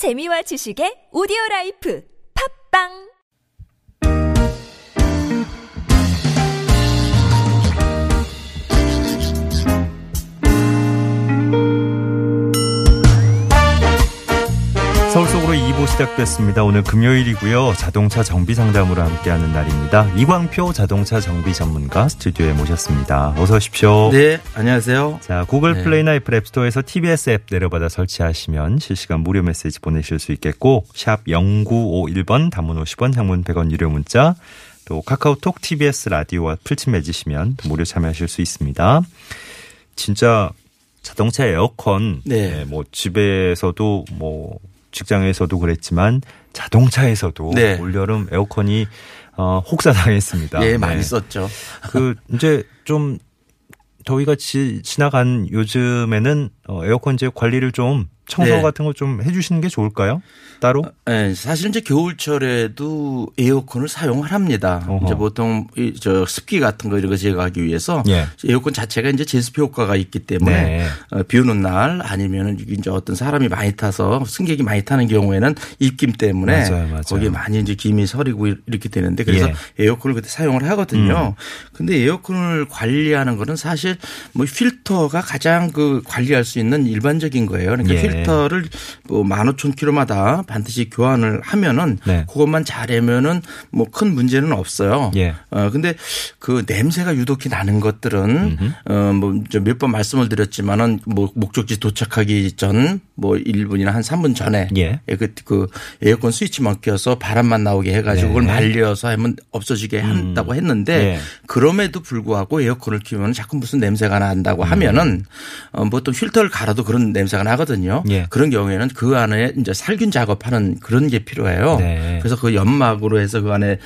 재미와 지식의 오디오 life. 팝빵 서울 속으로 2부 시작됐습니다. 오늘 금요일이고요. 자동차 정비 상담으로 함께하는 날입니다. 이광표 자동차 정비 전문가 스튜디오에 모셨습니다. 어서 오십시오. 네, 안녕하세요. 자, 구글 네. 플레이나 애플 앱스토어에서 TBS 앱 내려받아 설치하시면 실시간 무료 메시지 보내실 수 있겠고 샵 0951번 단문 50원 장문 100원 유료 문자 또 카카오톡 TBS 라디오와 풀친 맺으시면 무료 참여하실 수 있습니다. 진짜 자동차 에어컨 네. 네, 뭐 집에서도 뭐 직장에서도 그랬지만 자동차에서도 네. 올여름 에어컨이 어, 혹사당했습니다. 예, 많이 네. 썼죠. 그 이제 좀 더위가 지, 지나간 요즘에는 어, 에어컨 이제 관리를 좀 청소 네. 같은 거 좀 해주시는 게 좋을까요? 따로? 예, 사실 이제 겨울철에도 에어컨을 사용을 합니다. 어허. 이제 보통 이, 저 습기 같은 거 이런 거 제거하기 위해서 예. 에어컨 자체가 이제 제습 효과가 있기 때문에 네. 어, 비 오는 날 아니면은 이제 어떤 사람이 많이 타서 승객이 많이 타는 경우에는 입김 때문에 맞아요, 맞아요. 거기에 많이 이제 김이 서리고 이렇게 되는데 그래서 예. 음. 에어컨을 그때 사용을 하거든요. 근데 에어컨을 관리하는 거는 사실 뭐 필터가 가장 그 관리할 수 있는 일반적인 거예요. 그러니까 예. 필터 를 뭐 15,000km마다 반드시 교환을 하면은 네. 그것만 잘하면은 뭐 큰 문제는 없어요. 예. 어 근데 그 냄새가 유독히 나는 것들은 어뭐 몇 번 말씀을 드렸지만은 뭐 목적지 도착하기 전 뭐 1분이나 한 3분 전에 예. 그, 그 에어컨 스위치만 껴서 바람만 나오게 해 가지고 네. 그걸 말려서 하면 없어지게 한다고 했는데 예. 그럼에도 불구하고 에어컨을 키우면 자꾸 무슨 냄새가 난다고 하면은 어, 보통 필터를 갈아도 그런 냄새가 나거든요. 예. 그런 경우에는 그 안에 이제 살균 작업하는 그런 게 필요해요. 네. 그래서 그 연막으로 해서 그 안에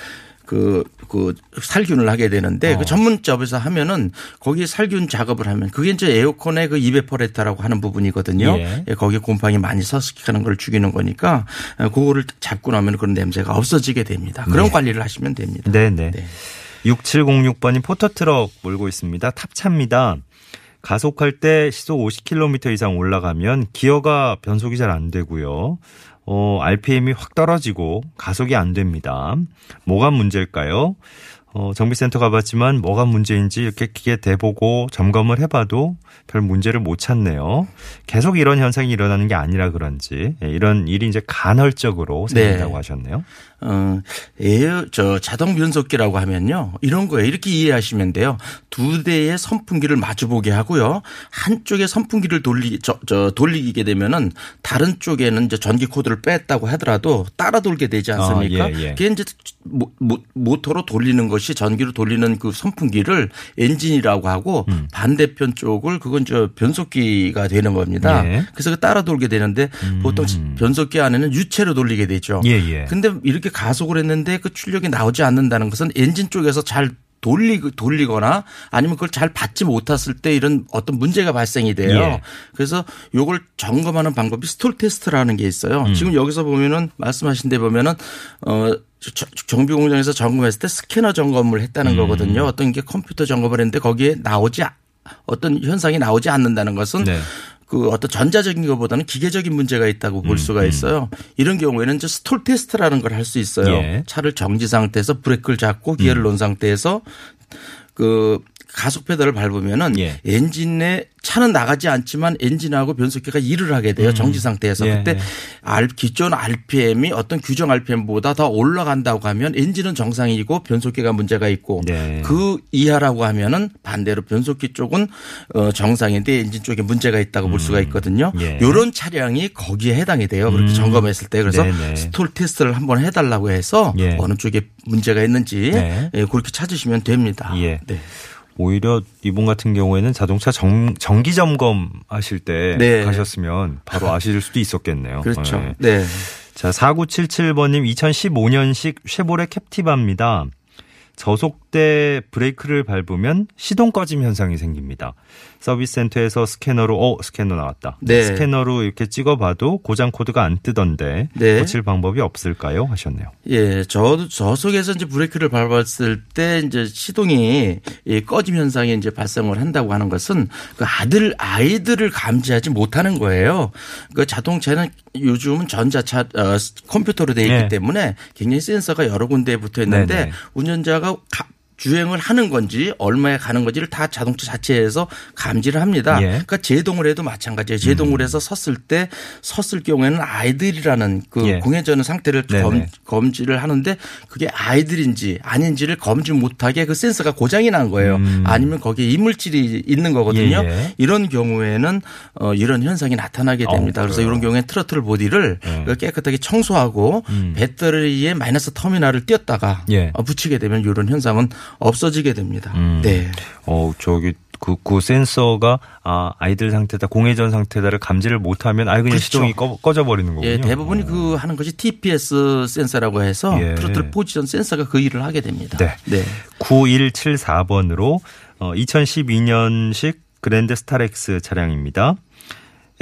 그, 그 살균을 하게 되는데 어. 그 전문점에서 하면은 거기에 살균 작업을 하면 그게 이제 에어컨의 그 evaporator라고 하는 부분이거든요. 예. 예, 거기에 곰팡이 많이 서식하는 걸 죽이는 거니까 어, 그거를 잡고 나면 그런 냄새가 없어지게 됩니다. 그런 관리를 하시면 됩니다. 네네. 네. 6706번이 포터트럭 몰고 있습니다. 탑차입니다. 가속할 때 시속 50km 이상 올라가면 기어가 변속이 잘 안 되고요. 어, RPM이 확 떨어지고 가속이 안 됩니다. 뭐가 문제일까요? 어, 정비센터 가봤지만 뭐가 문제인지 이렇게 기계 대보고 점검을 해봐도 별 문제를 못 찾네요. 계속 이런 현상이 일어나는 게 아니라 그런지 예, 이런 일이 이제 간헐적으로 생긴다고 네. 하셨네요. 어, 에어, 저 자동 변속기라고 하면요. 이런 거예요. 이렇게 이해하시면 돼요. 두 대의 선풍기를 마주보게 하고요. 한쪽에 선풍기를 돌리, 저, 저 돌리게 되면은 다른 쪽에는 이제 전기 코드를 뺐다고 하더라도 따라 돌게 되지 않습니까? 아, 예, 예. 그게 이제 모, 모, 모터로 돌리는 것이 전기로 돌리는 그 선풍기를 엔진이라고 하고 음. 반대편 쪽을 그건 저 변속기가 되는 겁니다. 예. 그래서 그 따라 돌게 되는데 보통 변속기 안에는 유체로 돌리게 되죠. 예, 예. 근데 이렇게 가속을 했는데 그 출력이 나오지 않는다는 것은 엔진 쪽에서 잘 돌리, 돌리거나 아니면 그걸 잘 받지 못했을 때 이런 어떤 문제가 발생이 돼요. 예. 그래서 요걸 점검하는 방법이 stall test라는 게 있어요. 음. 지금 여기서 보면은 말씀하신 데 보면은 어 저- 정비 공장에서 점검했을 때 스캐너 점검을 했다는 음. 거거든요. 어떤 게 컴퓨터 점검을 했는데 거기에 나오지 아- 어떤 현상이 나오지 않는다는 것은 네. 그 어떤 전자적인 것보다는 기계적인 문제가 있다고 볼 수가 있어요. 이런 경우에는 이제 stall test라는 걸 할 수 있어요. 예. 차를 정지 상태에서 브레이크를 잡고 기어를 놓은 상태에서 그 가속 페달을 밟으면은 예. 엔진에 차는 나가지 않지만 엔진하고 변속기가 일을 하게 돼요. 정지 상태에서. 예, 그때 예. 알- 기존 RPM이 어떤 규정 RPM보다 더 올라간다고 하면 엔진은 정상이고 변속기가 문제가 있고 네. 그 이하라고 하면은 반대로 변속기 쪽은 어 정상인데 엔진 쪽에 문제가 있다고 볼 수가 있거든요. 예. 이런 차량이 거기에 해당이 돼요. 그렇게 음. 점검했을 때 그래서 네네. stall test를 한번 해 달라고 해서 예. 어느 쪽에 문제가 있는지 네. 예, 그렇게 찾으시면 됩니다. 예. 네. 오히려 이분 같은 경우에는 자동차 정, 정기 점검 하실 때 네. 가셨으면 바로 아실 수도 있었겠네요. 그렇죠. 네. 네. 자, 4977번님 2015년식 쉐보레 캡티바입니다. 저속 때 브레이크를 밟으면 시동 꺼짐 현상이 생깁니다. 서비스 센터에서 스캐너로 어 스캐너 나왔다. 네. 스캐너로 이렇게 찍어봐도 고장 코드가 안 뜨던데 네. 고칠 방법이 없을까요? 하셨네요. 예, 저도 저속에서 이제 브레이크를 밟았을 때 이제 시동이 이 꺼짐 현상이 이제 발생을 한다고 하는 것은 그 아들 아이들을 감지하지 못하는 거예요. 그 자동차는 요즘은 전자차 어, 컴퓨터로 되어 있기 네. 때문에 굉장히 센서가 여러 군데에 붙어 있는데 네네. 운전자가 가- 주행을 하는 건지 얼마에 가는 건지를 다 자동차 자체에서 감지를 합니다. 예. 그러니까 제동을 해도 마찬가지예요. 제동을 해서 섰을 때 섰을 경우에는 아이들이라는 그 예. 공회전 상태를 네네. 검, 검지를 하는데 그게 아이들인지 아닌지를 검지 못하게 그 센서가 고장이 난 거예요. 아니면 거기에 이물질이 있는 거거든요. 음. 예, 예. 이런 경우에는 어, 이런 현상이 나타나게 됩니다. 어, 그래서? 이런 경우에 트로틀 보디를 예. 깨끗하게 청소하고 배터리에 마이너스 터미널을 띄었다가 예. 어, 붙이게 되면 이런 현상은 없어지게 됩니다. 음. 네. 어, 저기 그, 그 센서가 아, 아이들 상태다, 공회전 상태다를 감지를 못하면 아예 그냥 그렇죠. 시동이 꺼, 꺼져버리는 거군요. 예, 대부분이 그 하는 것이 TPS 센서라고 해서 예. throttle position 센서가 그 일을 하게 됩니다. 네. 네. 9174번으로 어, 2012년식 그랜드 스타렉스 차량입니다.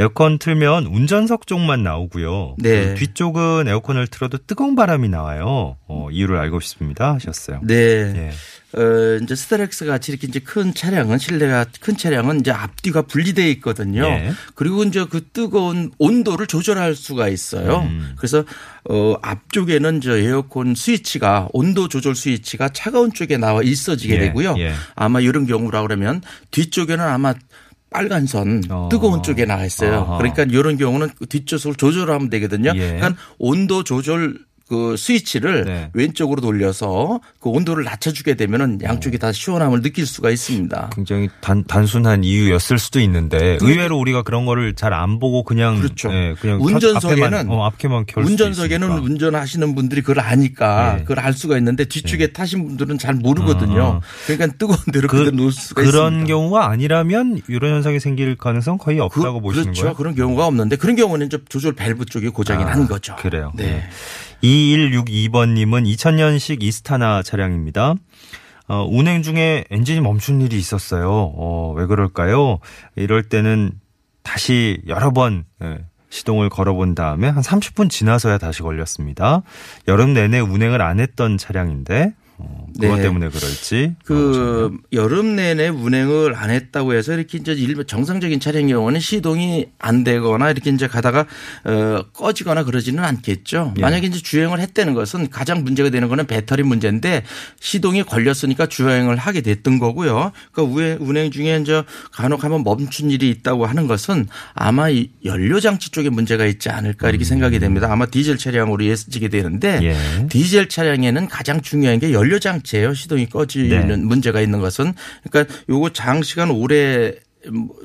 에어컨 틀면 운전석 쪽만 나오고요. 네. 그 뒤쪽은 에어컨을 틀어도 뜨거운 바람이 나와요. 어, 이유를 알고 싶습니다. 하셨어요. 네. 예. 어, 이제 스타렉스 같이 이렇게 이제 큰 차량은 실내가 큰 차량은 이제 앞뒤가 분리되어 있거든요. 예. 그리고 이제 그 뜨거운 온도를 조절할 수가 있어요. 음. 그래서 어 앞쪽에는 저 에어컨 스위치가 온도 조절 스위치가 차가운 쪽에 나와 있어지게 예, 되고요. 예. 아마 이런 경우라 그러면 뒤쪽에는 아마 빨간 선 어. 뜨거운 쪽에 나가 있어요. 아하. 그러니까 이런 경우는 그 뒷좌석을 조절하면 되거든요. 예. 그러니까 온도 조절 그 스위치를 네. 왼쪽으로 돌려서 그 온도를 낮춰주게 되면은 양쪽이 다 시원함을 느낄 수가 있습니다. 굉장히 단, 단순한 이유였을 수도 있는데 의외로 우리가 그런 거를 잘 안 보고 그냥 그렇죠. 예, 그냥 운전석에는 앞에만, 어, 앞에만 켤 운전석에는. 운전하시는 분들이 그걸 아니까 예. 그걸 알 수가 있는데 뒤쪽에 타신 분들은 잘 모르거든요. 어. 그러니까 뜨거운 데로 그, 그대로 놓을 수가 그런 있습니다. 경우가 아니라면 이런 현상이 생길 가능성 거의 없다고 그, 보시는 그렇죠. 거예요? 그런 경우가 없는데 그런 경우는 조절 밸브 쪽이 고장이 아, 난 거죠. 그래요. 네. 2162번님은 2000년식 이스타나 차량입니다. 어, 운행 중에 엔진이 멈춘 일이 있었어요. 어, 왜 그럴까요? 이럴 때는 다시 여러 번 예, 시동을 걸어본 다음에 한 30분 지나서야 다시 걸렸습니다. 여름 내내 운행을 안 했던 차량인데 어, 그것 네. 때문에 그럴지 그 여름 내내 운행을 안 했다고 해서 이렇게 이제 일반 정상적인 차량 경우는 시동이 안 되거나 이렇게 이제 가다가 어 꺼지거나 그러지는 않겠죠. 예. 만약에 이제 주행을 했다는 것은 가장 문제가 되는 거는 배터리 문제인데 시동이 걸렸으니까 주행을 하게 됐던 거고요. 그러니까 운행 중에 이제 간혹 한번 멈춘 일이 있다고 하는 것은 아마 이 연료 장치 쪽에 문제가 있지 않을까 이렇게 생각이 됩니다. 아마 디젤 차량으로 이어지게 되는데 음. 예. 디젤 차량에는 가장 중요한 게 연료 장치 예요. 시동이 꺼지는 네. 문제가 있는 것은 그러니까 요거 장시간 오래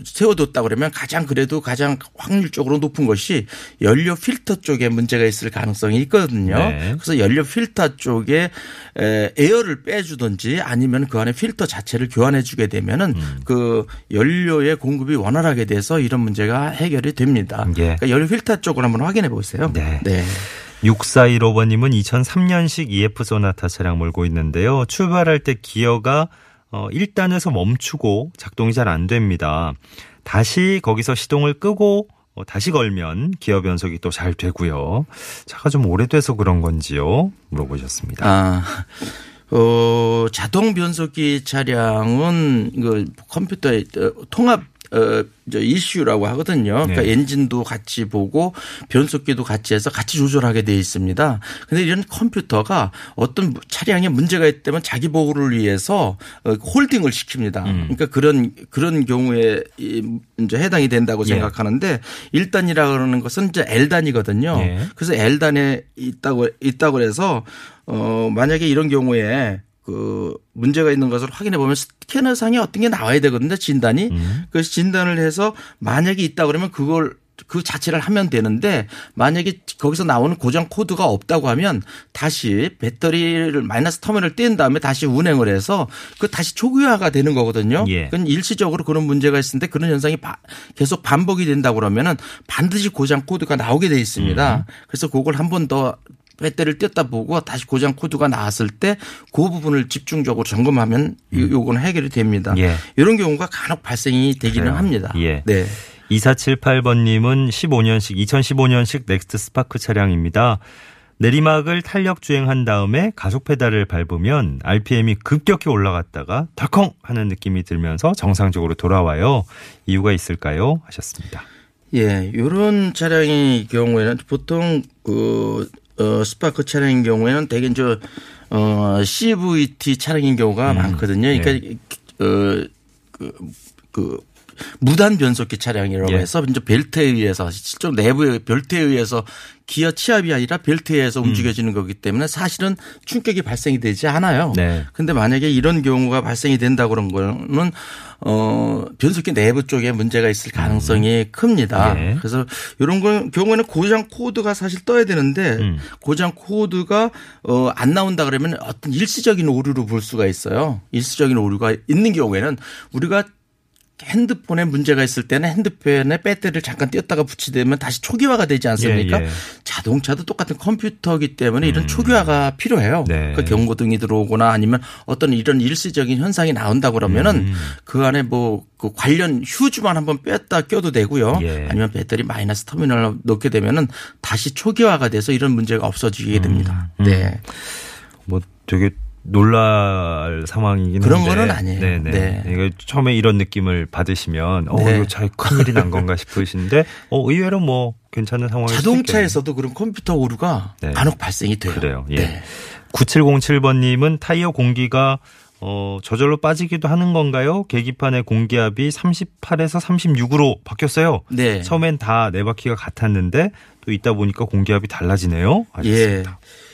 세워뒀다 그러면 가장 그래도 가장 확률적으로 높은 것이 연료 필터 쪽에 문제가 있을 가능성이 있거든요. 네. 그래서 연료 필터 쪽에 에, 에어를 빼주든지 아니면 그 안에 필터 자체를 교환해 주게 되면은 음. 그 연료의 공급이 원활하게 돼서 이런 문제가 해결이 됩니다. 예. 그러니까 연료 필터 쪽을 한번 확인해 보세요. 네. 네. 6415번님은 2003년식 EF 소나타 차량 몰고 있는데요. 출발할 때 기어가 어, 1단에서 멈추고 작동이 잘 안 됩니다. 다시 거기서 시동을 끄고 어, 다시 걸면 기어 변속이 또 잘 되고요. 차가 좀 오래돼서 그런 건지요? 물어보셨습니다. 아, 어, 자동 변속기 차량은 그 컴퓨터의 어, 통합 어, 저 이슈라고 하거든요. 그러니까 네. 엔진도 같이 보고 변속기도 같이 해서 같이 조절하게 돼 있습니다. 근데 이런 컴퓨터가 어떤 차량에 문제가 있다면 자기 보호를 위해서 어, 홀딩을 시킵니다. 음. 그러니까 그런 그런 경우에 이 이제 해당이 된다고 예. 생각하는데 1단이라 그러는 것은 이제 L단이거든요. 예. 그래서 L단에 있다고 있다고 해서 어 만약에 이런 경우에 그 문제가 있는 것을 확인해 보면 스캐너상에 어떤 게 나와야 되거든요. 진단이. 음. 그래서 진단을 해서 만약에 있다 그러면 그걸 그 자체를 하면 되는데 만약에 거기서 나오는 고장 코드가 없다고 하면 다시 배터리를 마이너스 터미널을 뗀 다음에 다시 운행을 해서 그 다시 초기화가 되는 거거든요. 예. 그건 일시적으로 그런 문제가 있는데 그런 현상이 바- 계속 반복이 된다고 그러면은 반드시 고장 코드가 나오게 돼 있습니다. 그래서 그걸 한 번 더 배터리를 뗐다 보고 다시 고장 코드가 나왔을 때 그 부분을 집중적으로 점검하면 요- 요거는 해결이 됩니다. 예. 이런 경우가 간혹 발생이 되기는 그래요. 합니다. 예. 네. 2478번님은 15년식, 2015년식 넥스트 스파크 차량입니다. 내리막을 탄력 주행한 다음에 가속 페달을 밟으면 RPM이 급격히 올라갔다가 덜컹 하는 느낌이 들면서 정상적으로 돌아와요. 이유가 있을까요? 하셨습니다. 예, 요런 차량의 경우에는 보통 그, 어, 스파크 차량인 경우에는 대개 저, 어, CVT 차량인 경우가 많거든요. 그러니까, 어, 그, 그, 무단 변속기 차량이라고 예. 해서 이제 벨트에 의해서 실제 내부의 벨트에 의해서 기어 치압이 아니라 벨트에 의해서 움직여지는 거기 때문에 사실은 충격이 발생이 되지 않아요. 네. 근데 만약에 이런 경우가 발생이 된다 그런 거는 어 변속기 내부 쪽에 문제가 있을 가능성이 큽니다. 예. 그래서 이런 거 경우에는 고장 코드가 사실 떠야 되는데 음. 고장 코드가 어 안 나온다 그러면 어떤 일시적인 오류로 볼 수가 있어요. 일시적인 오류가 있는 경우에는 우리가 핸드폰에 문제가 있을 때는 핸드폰에 배터리를 잠깐 띄었다가 붙이되면 다시 초기화가 되지 않습니까? 예, 예. 자동차도 똑같은 컴퓨터기 때문에 이런 초기화가 필요해요. 네. 그 경고등이 들어오거나 아니면 어떤 이런 일시적인 현상이 나온다 그러면은 음. 그 안에 뭐 그 관련 휴즈만 한번 뺐다 껴도 되고요. 예. 아니면 배터리 마이너스 터미널 넣게 되면은 다시 초기화가 돼서 이런 문제가 없어지게 됩니다. 음. 네. 뭐 되게 놀랄 상황이긴 그런 한데. 거는 아니에요. 네네. 네. 이거 처음에 이런 느낌을 받으시면 어 네. 이거 잘 큰일이 난 건가 싶으신데 어 의외로 뭐 괜찮은 상황이 자동차에서도 그런 컴퓨터 오류가 네. 간혹 발생이 돼요. 그래요. 예. 네. 9707번 님은 타이어 공기가 어, 저절로 빠지기도 하는 건가요? 계기판의 공기압이 38에서 36으로 바뀌었어요. 네. 처음엔 다 네 바퀴가 같았는데 또 있다 보니까 공기압이 달라지네요. 예. 하셨습니다. 예,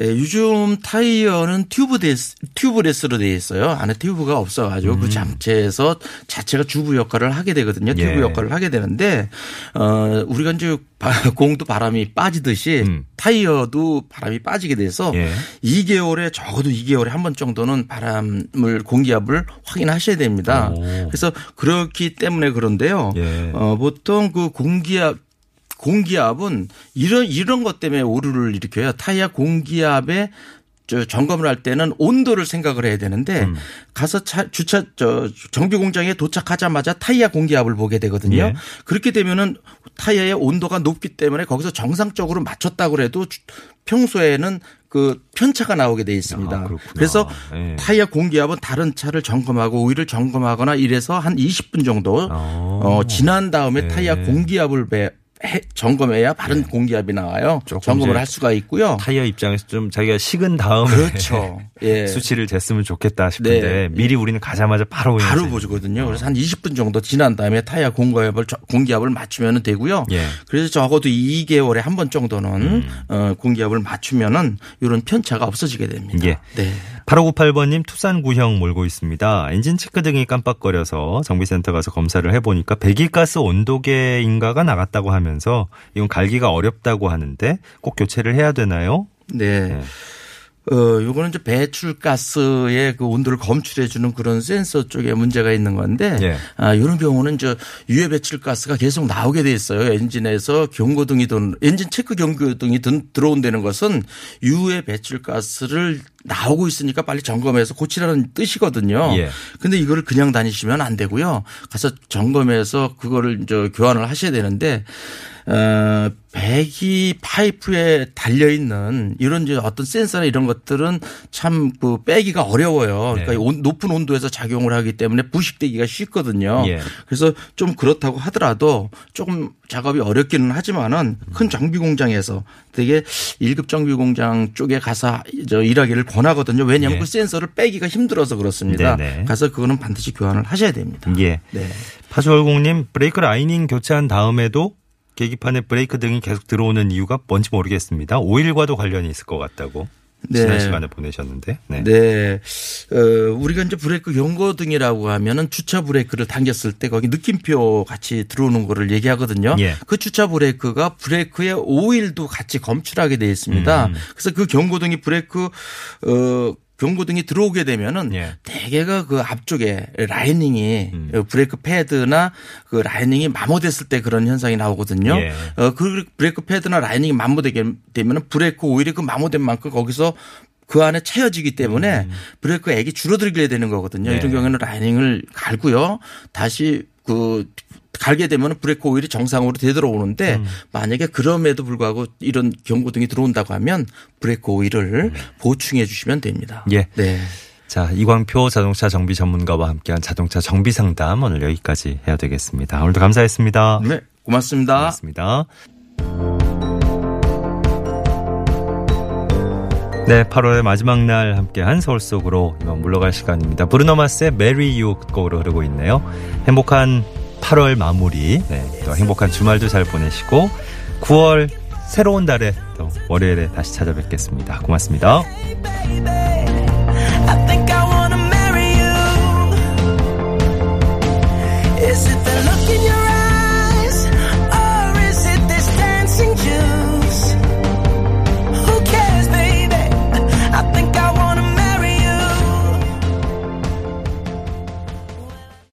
요즘 타이어는 tubeless, tubeless로 되어 있어요. 안에 튜브가 없어가지고 그 잠체에서 자체가 튜브 역할을 하게 되거든요. 튜브 음. 예. 역할을 하게 되는데, 어, 우리가 이제 바- 공도 바람이 빠지듯이 음. 타이어도 바람이 빠지게 돼서 예. 2개월에 적어도 2개월에 한 번 정도는 바람을 공기압을 확인하셔야 됩니다. 오. 그래서 그렇기 때문에 그런데요. 예. 어, 보통 그 공기압 공기압은 이런 이런 것 때문에 오류를 일으켜요. 타이어 공기압에 저 점검을 할 때는 온도를 생각을 해야 되는데 음. 가서 차 주차 저 정비 공장에 도착하자마자 타이어 공기압을 보게 되거든요. 예. 그렇게 되면은 타이어의 온도가 높기 때문에 거기서 정상적으로 맞췄다고 해도 주- 평소에는 그 편차가 나오게 돼 있습니다. 아. 그래서 예. 타이어 공기압은 다른 차를 점검하고 오일을 점검하거나 이래서 한 20분 정도 어. 어, 지난 다음에 네. 타이어 공기압을 배- 해- 점검해야 바른 공기압이 나와요. 점검을 할 수가 있고요. 타이어 입장에서 좀 자기가 식은 다음에 그렇죠. 예. 수치를 쟀으면 좋겠다 싶은데 네. 미리 우리는 가자마자 바로 바로 보거든요. 그래서 한 20분 정도 지난 다음에 타이어 공기압을 공기압을 맞추면 되고요. 예. 그래서 적어도 2개월에 한 번 정도는 어, 공기압을 맞추면은 이런 편차가 없어지게 됩니다. 예. 네. 8598번님 투싼 구형 몰고 있습니다. 엔진 체크 등이 깜빡거려서 정비센터 가서 검사를 해보니까 배기가스 온도계인가가 나갔다고 하면서 이건 갈기가 어렵다고 하는데 꼭 교체를 해야 되나요? 네. 네. 어, 요거는 이제 배출가스의 그 온도를 검출해주는 그런 센서 쪽에 문제가 있는 건데, 예. 아, 이런 경우는 저 유해 배출가스가 계속 나오게 돼 있어요. 엔진에서 경고등이 든, 엔진 체크 경고등이 든, 들어온다는 것은 유해 배출가스를 나오고 있으니까 빨리 점검해서 고치라는 뜻이거든요. 예. 근데 이거를 그냥 다니시면 안 되고요. 가서 점검해서 그거를 이제 교환을 하셔야 되는데 어, 배기 파이프에 달려 있는 이런 이제 어떤 센서나 이런 것들은 참 그 빼기가 어려워요. 그러니까 네. 온- 높은 온도에서 작용을 하기 때문에 부식되기가 쉽거든요. 예. 그래서 좀 그렇다고 하더라도 조금 작업이 어렵기는 하지만은 큰 정비 공장에서 대개 1급 정비 공장 쪽에 가서 저 일하기를 권하거든요. 왜냐하면 예. 그 센서를 빼기가 힘들어서 그렇습니다. 네네. 가서 그거는 반드시 교환을 하셔야 됩니다. 예. 네. 파주얼공님 브레이크 라이닝 교체한 다음에도 계기판에 브레이크 등이 계속 들어오는 이유가 뭔지 모르겠습니다. 오일과도 관련이 있을 것 같다고 네. 지난 시간에 보내셨는데. 네. 네. 어, 우리가 이제 브레이크 경고등이라고 하면은 주차 브레이크를 당겼을 때 거기 느낌표 같이 들어오는 거를 얘기하거든요. 예. 그 주차 브레이크가 브레이크의 오일도 같이 검출하게 되어 있습니다. 음. 그래서 그 경고등이 브레이크 어 경고등이 들어오게 되면은 예. 대개가 그 앞쪽에 라이닝이 음. 브레이크 패드나 그 라이닝이 마모됐을 때 그런 현상이 나오거든요. 예. 어, 그 브레이크 패드나 라이닝이 마모되게 되면은 브레이크 오일이 그 마모된 만큼 거기서 그 안에 채워지기 때문에 브레이크 액이 줄어들게 되는 거거든요. 음. 네. 이런 경우에는 라이닝을 갈고요. 다시 그 갈게 되면 브레이크 오일이 정상으로 되돌아오는데 음. 만약에 그럼에도 불구하고 이런 경고등이 들어온다고 하면 브레이크 오일을 보충해 주시면 됩니다. 예. 네. 자, 이광표 자동차 정비 전문가와 함께한 자동차 정비 상담 오늘 여기까지 해야 되겠습니다. 오늘도 감사했습니다. 네. 고맙습니다. 고맙습니다. 네, 8월의 마지막 날 함께한 서울 속으로 이만 물러갈 시간입니다. 브루노 마스의 Marry You 곡으로 흐르고 있네요. 행복한 8월 마무리 네, 또 행복한 주말도 잘 보내시고 9월 새로운 달에 또 월요일에 다시 찾아뵙겠습니다. 고맙습니다.